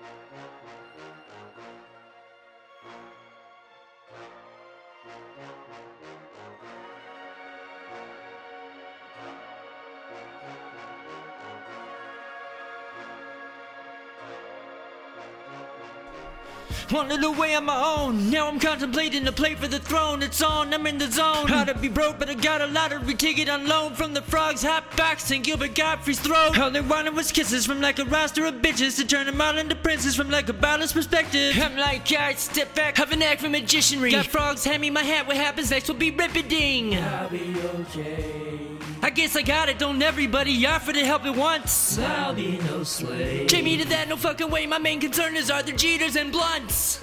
Thank you. Wandered away on my own. Now I'm contemplating a play for the throne. It's on, I'm in the zone. How to be broke, but I got a lottery ticket on loan from the frogs, hot box, and Gilbert Gottfried's throat. All they wanted was kisses from like a roster of bitches to turn them all into princes from like a balanced perspective. I'm like, alright, step back, have an act for magicianry. Got frogs, hand me my hat, what happens next will be ripping. I'll be okay. I guess I got it, don't everybody offer to help at once. I'll be no slave. Jamie to that, no fucking way. My main concern is Arthur Jeters and blunts.